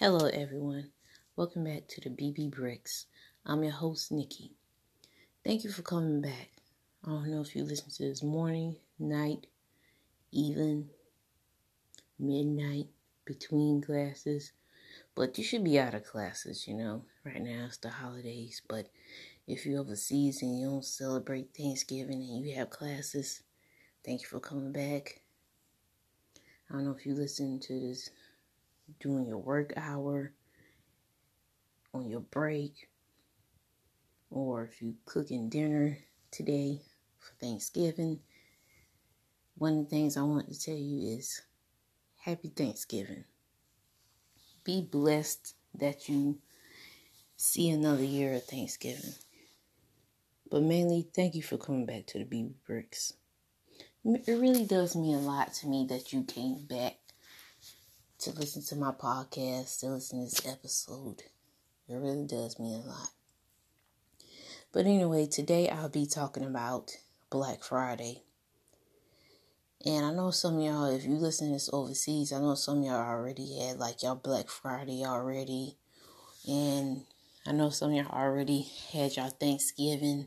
Hello, everyone. Welcome back to the BB Bricks. I'm your host, Nikki. Thank you for coming back. I don't know if you listen to this morning, night, even, midnight, between classes, but you should be out of classes, you know. Right now it's the holidays, but if you're overseas and you don't celebrate Thanksgiving and you have classes, thank you for coming back. I don't know if you listen to this doing your work hour, on your break, or if you're cooking dinner today for Thanksgiving. One of the things I want to tell you is happy Thanksgiving. Be blessed that you see another year of Thanksgiving. But mainly, thank you for coming back to the BB Bricks. It really does mean a lot to me that you came back to listen to my podcast, to listen to this episode. It really does mean a lot. But anyway, today I'll be talking about Black Friday. And I know some y'all, if you listen to this overseas, I know some y'all already had like y'all Black Friday already. And I know some y'all already had y'all Thanksgiving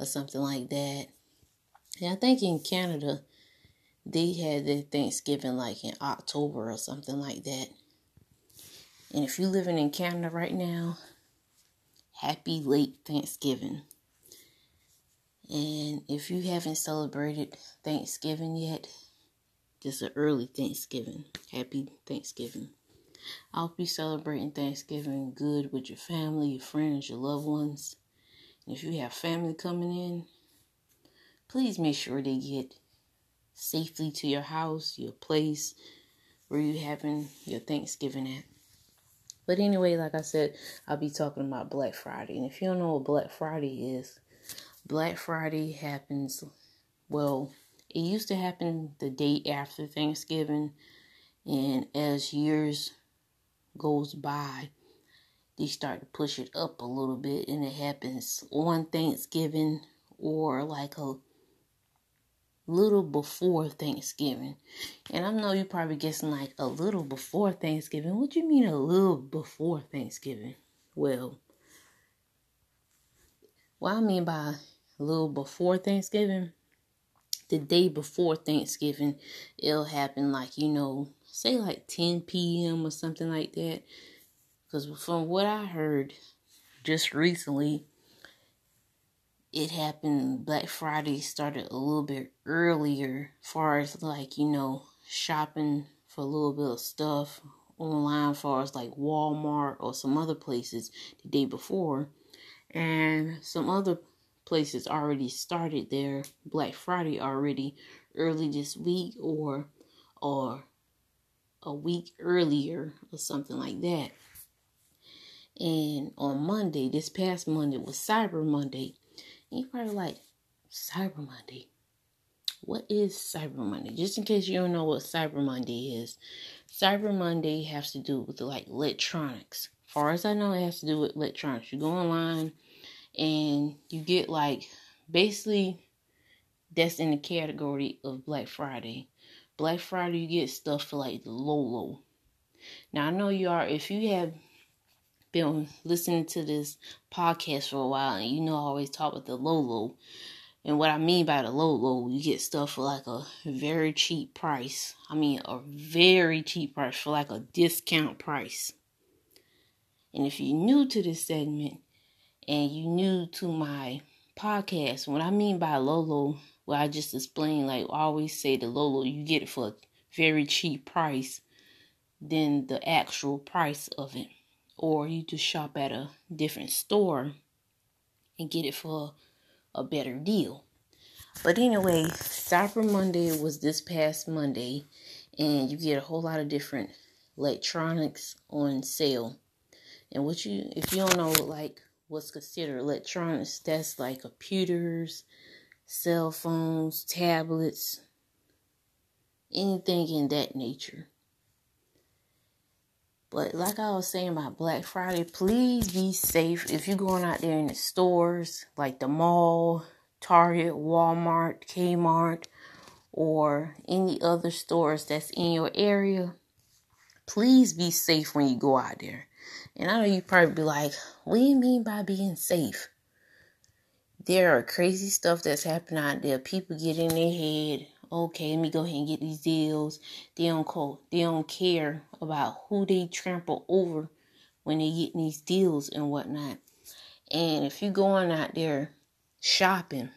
or something like that. And I think in Canada, they had their Thanksgiving like in October or something like that. And if you're living in Canada right now, happy late Thanksgiving. And if you haven't celebrated Thanksgiving yet, just an early Thanksgiving. Happy Thanksgiving. I'll be celebrating Thanksgiving good with your family, your friends, your loved ones. And if you have family coming in, please make sure they get safely to your house, your place where you having your Thanksgiving at. But anyway, like I said, I'll be talking about Black Friday. And if you don't know what Black Friday is, Black Friday happens, well, it used to happen the day after Thanksgiving. And as years goes by, they start to push it up a little bit. And it happens on Thanksgiving or like a little before Thanksgiving. And I know you're probably guessing like a little before Thanksgiving. What do you mean a little before Thanksgiving? Well, what I mean by a little before Thanksgiving, the day before Thanksgiving, it'll happen like, you know, say like 10 p.m. or something like that. Because from what I heard just recently, it happened Black Friday started a little bit earlier far as like, you know, shopping for a little bit of stuff online far as like Walmart or some other places the day before. And some other places already started their Black Friday already early this week or or a week earlier or something like that. And on Monday, this past Monday was Cyber Monday. You're probably like, Cyber Monday. What is Cyber Monday? Just in case you don't know what Cyber Monday is, Cyber Monday has to do with like electronics. Far as I know, it has to do with electronics. You go online and you get like basically that's in the category of Black Friday. Black Friday, you get stuff for like the low low. Now I know you are. If you have been listening to this podcast for a while, and you know I always talk about the low low. And what I mean by the low low, you get stuff for like a very cheap price. I mean, a very cheap price for like a discount price. And if you're new to this segment and you're new to my podcast, what I mean by low low, well, I just explained, like I always say, the low low, you get it for a very cheap price than the actual price of it or you just shop at a different store and get it for a better deal. But anyway, Cyber Monday was this past Monday, and you get a whole lot of different electronics on sale. And what you, if you don't know, like what's considered electronics, that's like computers, cell phones, tablets, anything in that nature. But like I was saying about Black Friday, please be safe if you're going out there in the stores like the mall, Target, Walmart, Kmart, or any other stores that's in your area. Please be safe when you go out there. And I know you probably be like, what do you mean by being safe? There are crazy stuff that's happening out there. People get in their head, okay, let me go ahead and get these deals. They don't call, they don't care about who they trample over when they get these deals and whatnot. And if you're going out there shopping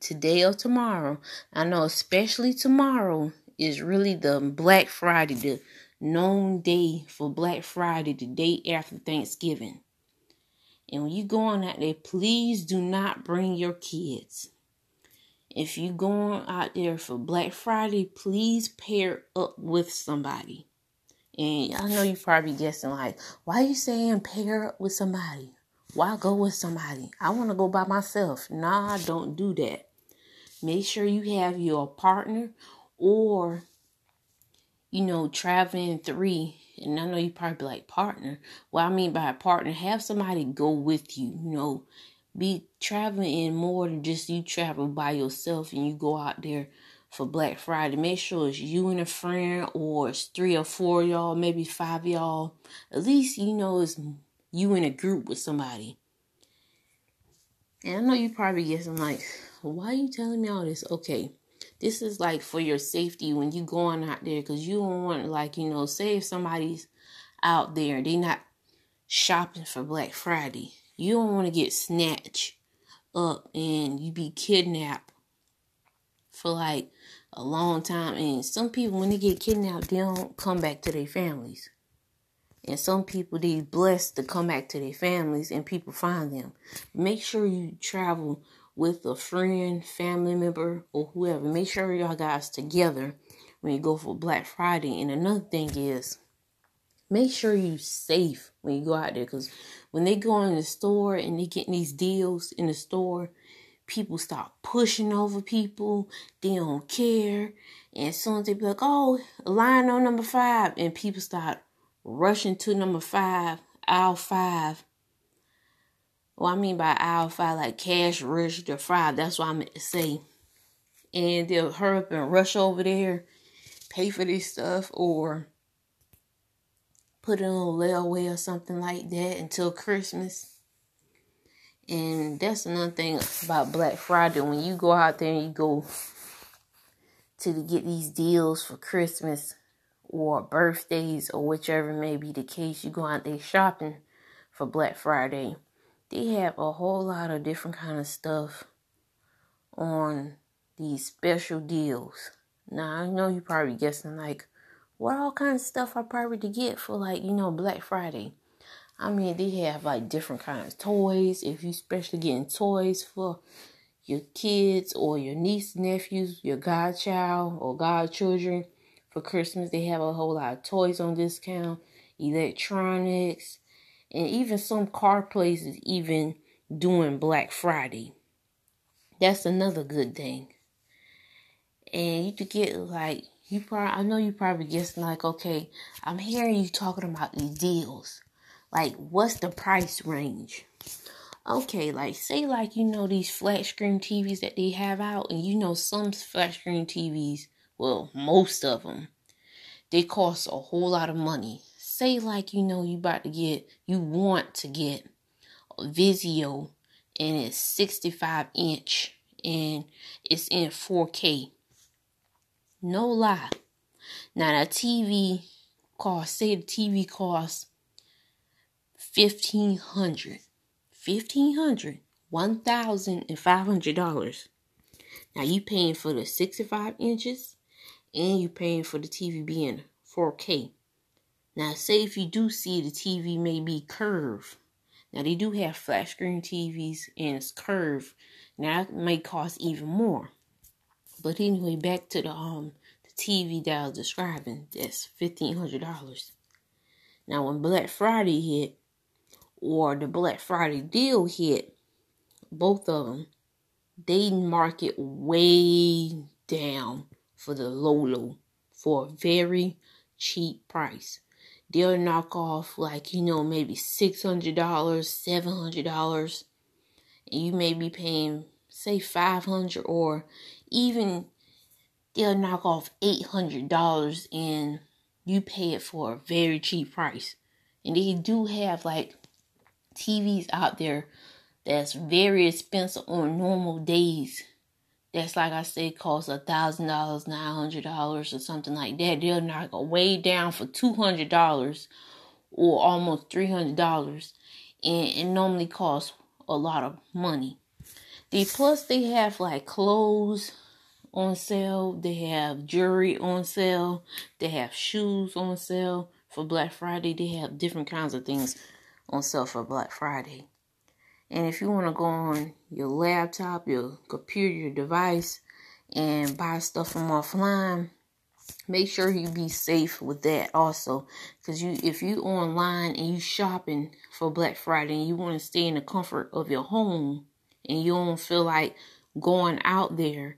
today or tomorrow, I know especially tomorrow is really the Black Friday, the known day for Black Friday, the day after Thanksgiving. And when you going out there, please do not bring your kids. If you going out there for Black Friday, please pair up with somebody. And I know you probably guessing like, why you saying pair up with somebody? Why go with somebody? I want to go by myself. Nah, don't do that. Make sure you have your partner or you know, traveling three, and I know you probably like partner. What I mean by partner, have somebody go with you, you know, be traveling in more than just you travel by yourself and you go out there for Black Friday. Make sure it's you and a friend, or it's three or four y'all, maybe five y'all. At least you know it's you in a group with somebody. And I know you probably guessing like, why are you telling me all this? Okay, this is like for your safety when you going out there, because you don't want like you know, say if somebody's out there, they not shopping for Black Friday. You don't want to get snatched up and you be kidnapped for like a long time. And some people, when they get kidnapped, they don't come back to their families. And some people, they blessed to come back to their families and people find them. Make sure you travel with a friend, family member, or whoever. Make sure y'all guys together when you go for Black Friday. And another thing is, make sure you safe when you go out there because when they go in the store and they getting these deals in the store people start pushing over people. They don't care. And as soon as they be like, oh, line on number five. And people start rushing to number five, aisle five. Well, I mean by aisle five, like cash register five. That's what I meant to say. And they'll hurry up and rush over there, pay for this stuff, or put it on layaway or something like that until Christmas. And that's another thing about Black Friday. When you go out there and you go to get these deals for Christmas or birthdays or whichever may be the case, you go out there shopping for Black Friday. They have a whole lot of different kind of stuff on these special deals. Now I know you're probably guessing like, what all kinds of stuff I probably to get for like you know Black Friday. I mean, they have like different kinds of toys. If you especially getting toys for your kids or your niece, nephews, your godchild or godchildren for Christmas, they have a whole lot of toys on discount, electronics, and even some car places even doing Black Friday. That's another good thing. And you could get like you probably I know you probably guessing like, okay, I'm hearing you talking about these deals. Like, what's the price range? Okay, like say like you know these flat screen TVs that they have out, and you know some flat screen TVs, well, most of them, they cost a whole lot of money. Say like you know you about to get, you want to get a Vizio, and it's 65 inch, and it's in 4K. No lie. Now that TV cost, say the TV costs fifteen hundred, fifteen hundred, one thousand and five hundred dollars. Now you paying for the sixty-five inches, and you paying for the TV being 4K. Now, say if you do see the TV may be curved. Now they do have flat screen TVs and it's curved. Now it may cost even more. But anyway, back to the um the TV that I was describing. That's fifteen hundred dollars. Now when Black Friday hit, or the Black Friday deal hit, both of them, they market way down for the low for a very cheap price. They'll knock off like you know maybe six hundred dollars, seven hundred dollars, and you may be paying say five hundred or even they'll knock off eight hundred dollars and you pay it for a very cheap price. And they do have like TVs out there that's very expensive on normal days. That's like I said, costs a thousand dollars, nine hundred dollars, or something like that. They'll knock it way down for two hundred dollars or almost three hundred dollars, and it normally costs a lot of money. The plus they have like clothes on sale, they have jewelry on sale, they have shoes on sale for Black Friday. They have different kinds of things on sale for Black Friday. And if you want to go on your laptop, your computer, your device, and buy stuff from offline, make sure you be safe with that also. Because you, if you online and you shopping for Black Friday and you want to stay in the comfort of your home, and you don't feel like going out there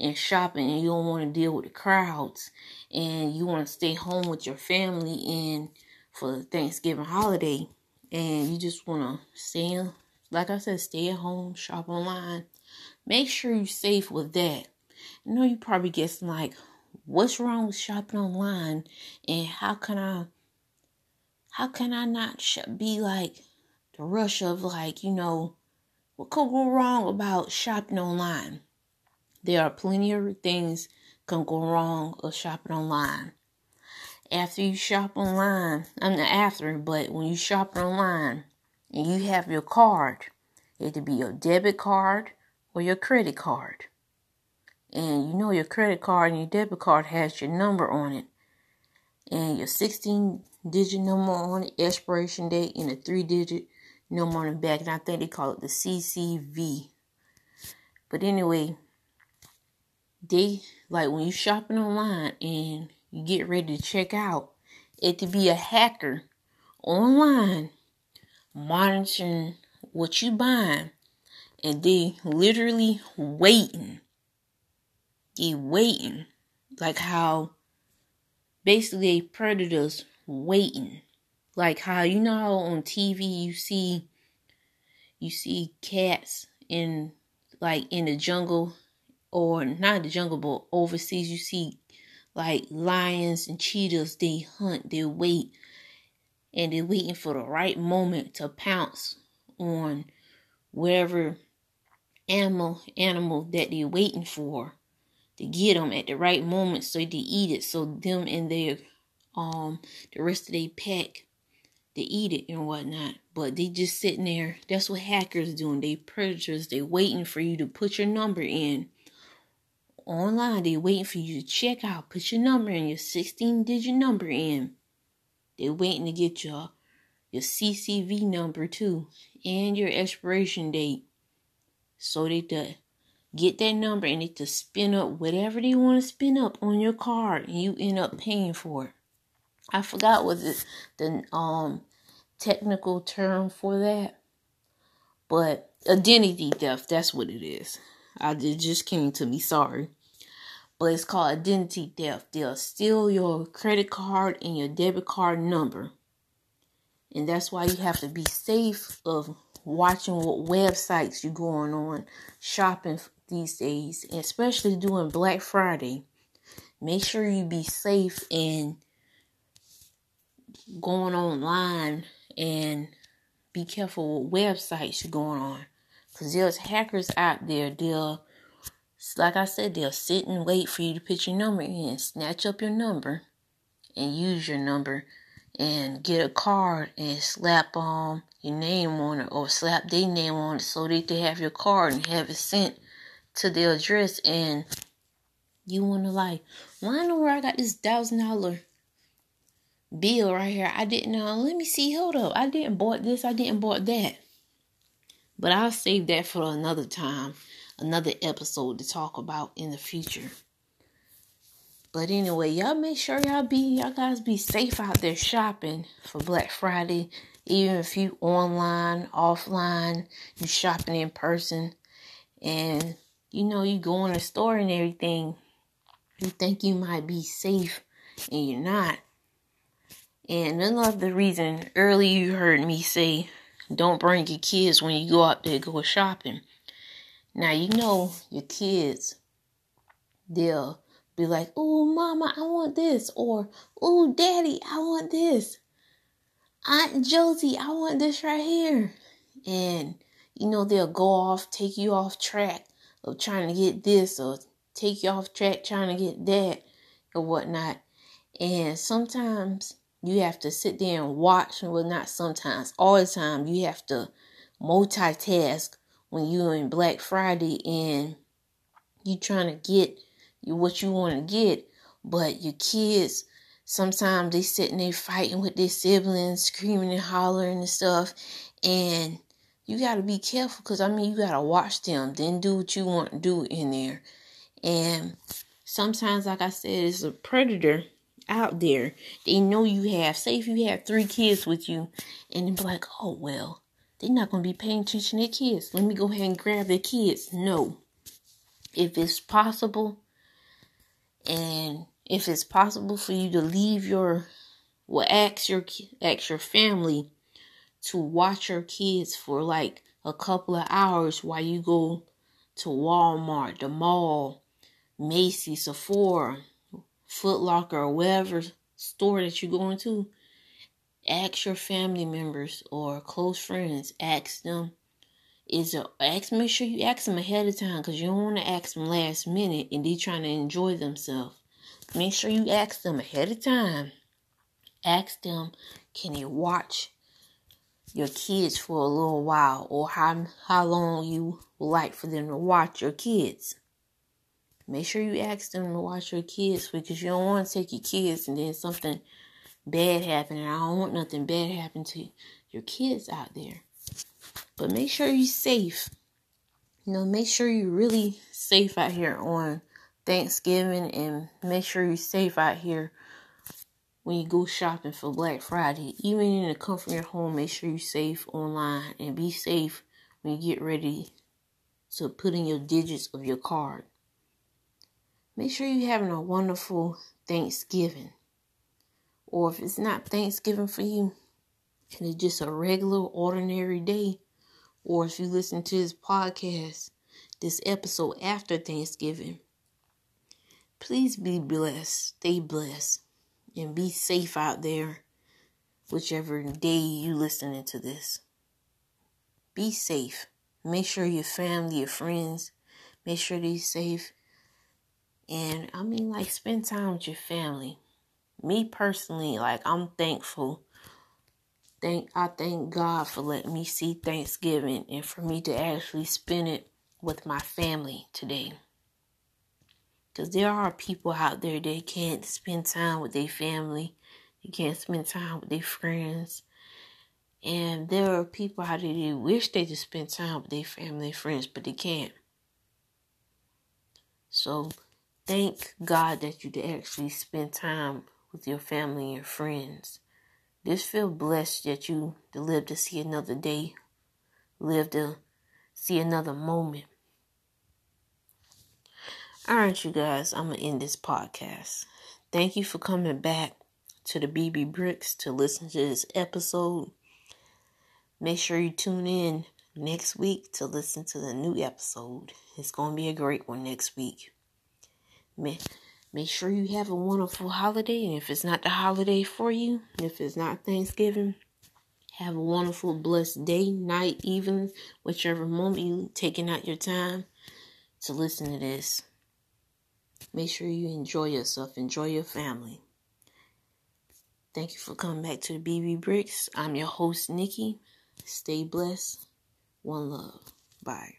and shopping and you don't want to deal with the crowds and you want to stay home with your family and for the Thanksgiving holiday and you just want to stay like I said, stay at home, shop online. Make sure you're safe with that. I know you probably guessing like, what's wrong with shopping online and how can I, how can I not sh- be like the rush of like, you know, what could go wrong about shopping online? There are plenty of things can go wrong of shopping online. After you shop online, I'm not after, but when you shop online and you have your card, it could be your debit card or your credit card. And you know your credit card and your debit card has your number on it. And your 16 digit number on it, expiration date, and a three digit number on the back. And I think they call it the CCV. But anyway, they like when you shopping online and you get ready to check out, it to be a hacker online monitoring what you buying and they literally waiting. They waiting. Like how basically predators waiting. Like how you know how on TV you see you see cats in like in the jungle or not the jungle, but overseas, you see like lions and cheetahs, they hunt, they wait, and they're waiting for the right moment to pounce on wherever animal animal that they're waiting for to get them at the right moment so they eat it. So them and their um the rest of their pack they eat it and whatnot. But they just sitting there. That's what hackers doing. They predators. They waiting for you to put your number in online. They're waiting for you to check out, put your number in, your 16 digit number in. They're waiting to get your your CCV number too and your expiration date. So they to get that number and it to spin up whatever they want to spin up on your card and you end up paying for it. I forgot what the, the um technical term for that. But identity theft, that's what it is. I it just came to me, sorry. But it's called identity theft. They'll steal your credit card and your debit card number. And that's why you have to be safe of watching what websites you're going on shopping these days, especially during Black Friday. Make sure you be safe in going online and be careful what websites you're going on. Because there's hackers out there, they'll, like I said, they'll sit and wait for you to put your number in, snatch up your number, and use your number, and get a card and slap um your name on it, or slap their name on it so they can have your card and have it sent to their address. And you wanna like, why I know where I got this thousand dollar bill right here. I didn't know. Uh, let me see. Hold up. I didn't bought this. I didn't bought that. But I'll save that for another time, another episode to talk about in the future. But anyway, y'all make sure y'all be y'all guys be safe out there shopping for Black Friday. Even if you online, offline, you shopping in person, and you know you go in the store and everything, you think you might be safe and you're not. And another reason earlier you heard me say don't bring your kids when you go out there go shopping. Now you know your kids they'll be like, oh, mama, I want this. Or, oh, daddy, I want this. Aunt Josie, I want this right here. And, you know, they'll go off, take you off track of trying to get this or take you off track trying to get that or whatnot. And sometimes you have to sit there and watch. And well, not sometimes, all the time, you have to multitask when you're in Black Friday and you trying to get what you want to get, but your kids sometimes they sitting there fighting with their siblings, screaming and hollering and stuff, and you got to be careful because I mean you got to watch them, then do what you want to do in there, and sometimes, like I said, it's a predator out there. They know you have. Say if you have three kids with you, and they be like, oh well, they're not gonna be paying attention to their kids. Let me go ahead and grab their kids. No. If it's possible, and if it's possible for you to leave your well ask your ask your family to watch your kids for like a couple of hours while you go to Walmart, the mall, Macy's, Sephora, Foot Locker, or whatever store that you're going to, ask your family members or close friends, ask them. Is a ask make sure you ask them ahead of time because you don't want to ask them last minute and they trying to enjoy themselves. Make sure you ask them ahead of time. Ask them, can they watch your kids for a little while or how how long you would like for them to watch your kids. Make sure you ask them to watch your kids because you don't want to take your kids and then something bad happen. And I don't want nothing bad happen to your kids out there. But make sure you're safe. You know, make sure you're really safe out here on Thanksgiving and make sure you're safe out here when you go shopping for Black Friday. Even in the comfort of your home, make sure you're safe online and be safe when you get ready to put in your digits of your card. Make sure you're having a wonderful Thanksgiving. Or if it's not Thanksgiving for you, and it's just a regular, ordinary day, or if you listen to this podcast, this episode after Thanksgiving, please be blessed, stay blessed, and be safe out there, whichever day you listening to this. Be safe. Make sure your family, your friends, make sure they're safe. And I mean, like, spend time with your family. Me personally, like, I'm thankful. Thank I thank God for letting me see Thanksgiving and for me to actually spend it with my family today. Because there are people out there that can't spend time with their family, they can't spend time with their friends. And there are people out there that wish they could spend time with their family and friends, but they can't. So thank God that you actually spend time with your family and your friends. Just feel blessed that you live to see another day, live to see another moment. All right, you guys, I'm going to end this podcast. Thank you for coming back to the BB Bricks to listen to this episode. Make sure you tune in next week to listen to the new episode. It's going to be a great one next week. Make, make sure you have a wonderful holiday. And if it's not the holiday for you, if it's not Thanksgiving, have a wonderful, blessed day, night, even whichever moment you taking out your time to listen to this. Make sure you enjoy yourself, enjoy your family. Thank you for coming back to the BB Bricks. I'm your host, Nikki. Stay blessed. One love. Bye.